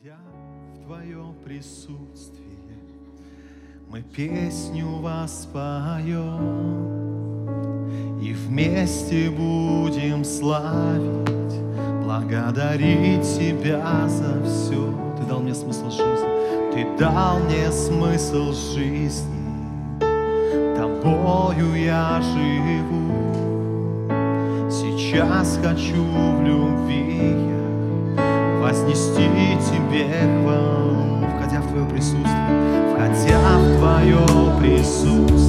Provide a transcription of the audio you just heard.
Входя в Твое присутствие, мы песню воспоем и вместе будем славить, благодарить Тебя за все. Ты дал мне смысл жизни, Ты дал мне смысл жизни, Тобою я живу. Сейчас хочу в любви я вознести Тебе хвалу, входя в Твое присутствие, входя в Твое присутствие.